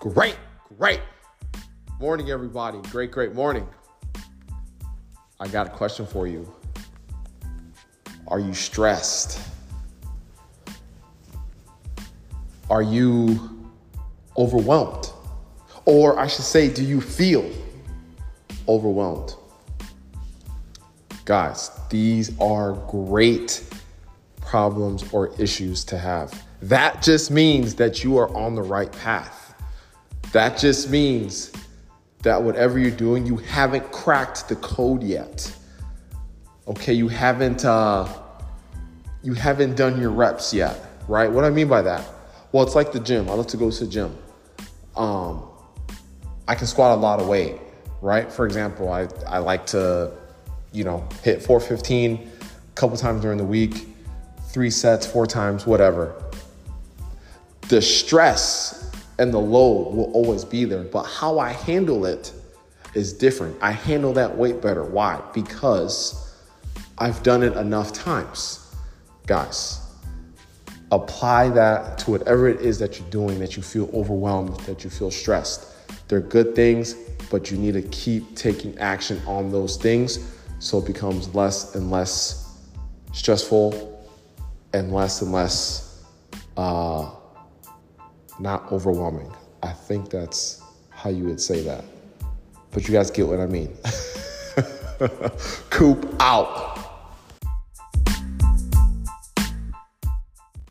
Great, great morning, everybody. Great, great morning. I got a question for you. Are you stressed? Are you overwhelmed? Or I should say, do you feel overwhelmed? Guys, these are great problems or issues to have. That just means that you are on the right path. That just means that whatever you're doing, you haven't cracked the code yet. Okay, you haven't uh, you haven't done your reps yet, right? What do I mean by that? Well, it's like the gym. I love to go to the gym. Um, I can squat a lot of weight, right? For example, I, I like to, you know, hit 415 a couple times during the week, three sets, four times, whatever. The stress and the load will always be there, but how I handle it is different. I handle that weight better. Why? Because I've done it enough times. Guys, apply that to whatever it is that you're doing that you feel overwhelmed, that you feel stressed. They're good things, but you need to keep taking action on those things so it becomes less and less stressful and less and less uh, not overwhelming. I think that's how you would say that. But you guys get what I mean. Coop out.